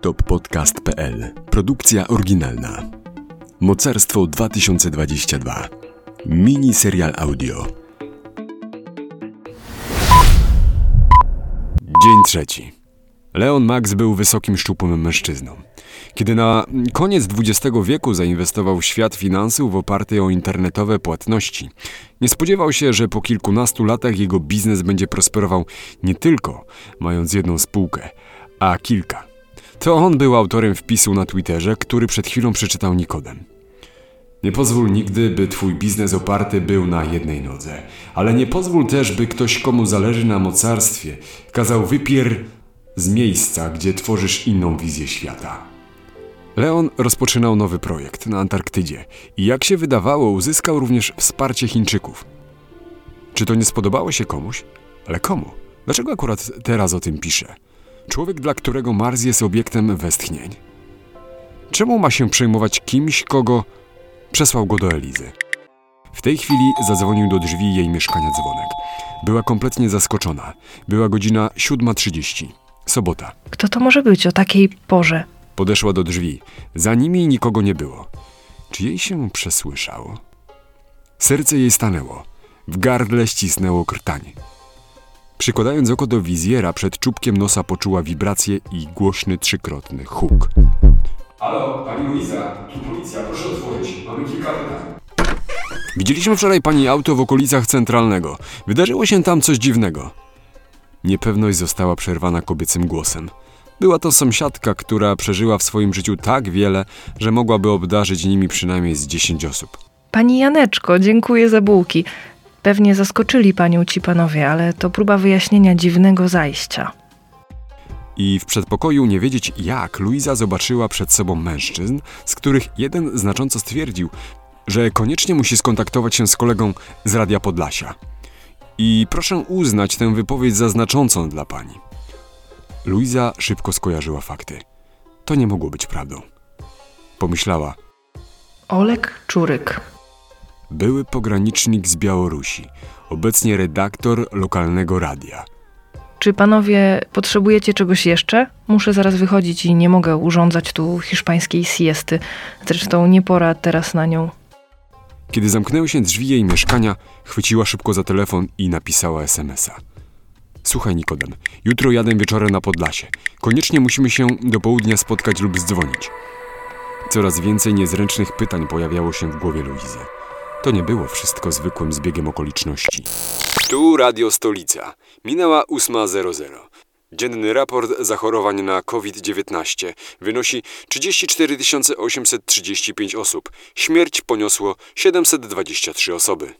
toppodcast.pl Produkcja oryginalna. Mocarstwo 2022. Mini serial audio. Dzień trzeci. Leon Max był wysokim, szczupłym mężczyzną. Kiedy na koniec XX wieku zainwestował w świat finansów oparty o internetowe płatności, nie spodziewał się, że po kilkunastu latach jego biznes będzie prosperował nie tylko mając jedną spółkę, a kilka. To on był autorem wpisu na Twitterze, który przed chwilą przeczytał Nikodem. Nie pozwól nigdy, by twój biznes oparty był na jednej nodze, ale nie pozwól też, by ktoś, komu zależy na mocarstwie, kazał wypier z miejsca, gdzie tworzysz inną wizję świata. Leon rozpoczynał nowy projekt na Antarktydzie i jak się wydawało, uzyskał również wsparcie Chińczyków. Czy to nie spodobało się komuś? Ale komu? Dlaczego akurat teraz o tym piszę? Człowiek, dla którego Mars jest obiektem westchnień. Czemu ma się przejmować kimś, kogo przesłał go do Elizy? W tej chwili zadzwonił do drzwi jej mieszkania dzwonek. Była kompletnie zaskoczona. Była godzina 7.30. Sobota. Kto to może być o takiej porze? Podeszła do drzwi. Za nimi nikogo nie było. Czy jej się przesłyszało? Serce jej stanęło. W gardle ścisnęło krtanie. Przykładając oko do wizjera, przed czubkiem nosa poczuła wibrację i głośny trzykrotny huk. Halo, pani Luiza, tu policja, proszę otworzyć, mamy kilka pytań. Widzieliśmy wczoraj pani auto w okolicach centralnego. Wydarzyło się tam coś dziwnego. Niepewność została przerwana kobiecym głosem. Była to sąsiadka, która przeżyła w swoim życiu tak wiele, że mogłaby obdarzyć nimi przynajmniej z 10 osób. Pani Janeczko, dziękuję za bułki. Pewnie zaskoczyli panią ci panowie, ale to próba wyjaśnienia dziwnego zajścia. I w przedpokoju nie wiedzieć jak, Luiza zobaczyła przed sobą mężczyzn, z których jeden znacząco stwierdził, że koniecznie musi skontaktować się z kolegą z Radia Podlasia. I proszę uznać tę wypowiedź za znaczącą dla pani. Luiza szybko skojarzyła fakty. To nie mogło być prawdą. Pomyślała, Olek Czuryk. Były pogranicznik z Białorusi, obecnie redaktor lokalnego radia. Czy panowie potrzebujecie czegoś jeszcze? Muszę zaraz wychodzić i nie mogę urządzać tu hiszpańskiej siesty. Zresztą nie pora teraz na nią. Kiedy zamknęły się drzwi jej mieszkania, chwyciła szybko za telefon i napisała SMS-a. Słuchaj, Nikodem, jutro jadę wieczorem na Podlasie. Koniecznie musimy się do południa spotkać lub zdzwonić. Coraz więcej niezręcznych pytań pojawiało się w głowie Luizy. To nie było wszystko zwykłym zbiegiem okoliczności. Tu Radio Stolica. Minęła 8.00. Dzienny raport zachorowań na COVID-19 wynosi 34 835 osób. Śmierć poniosło 723 osoby.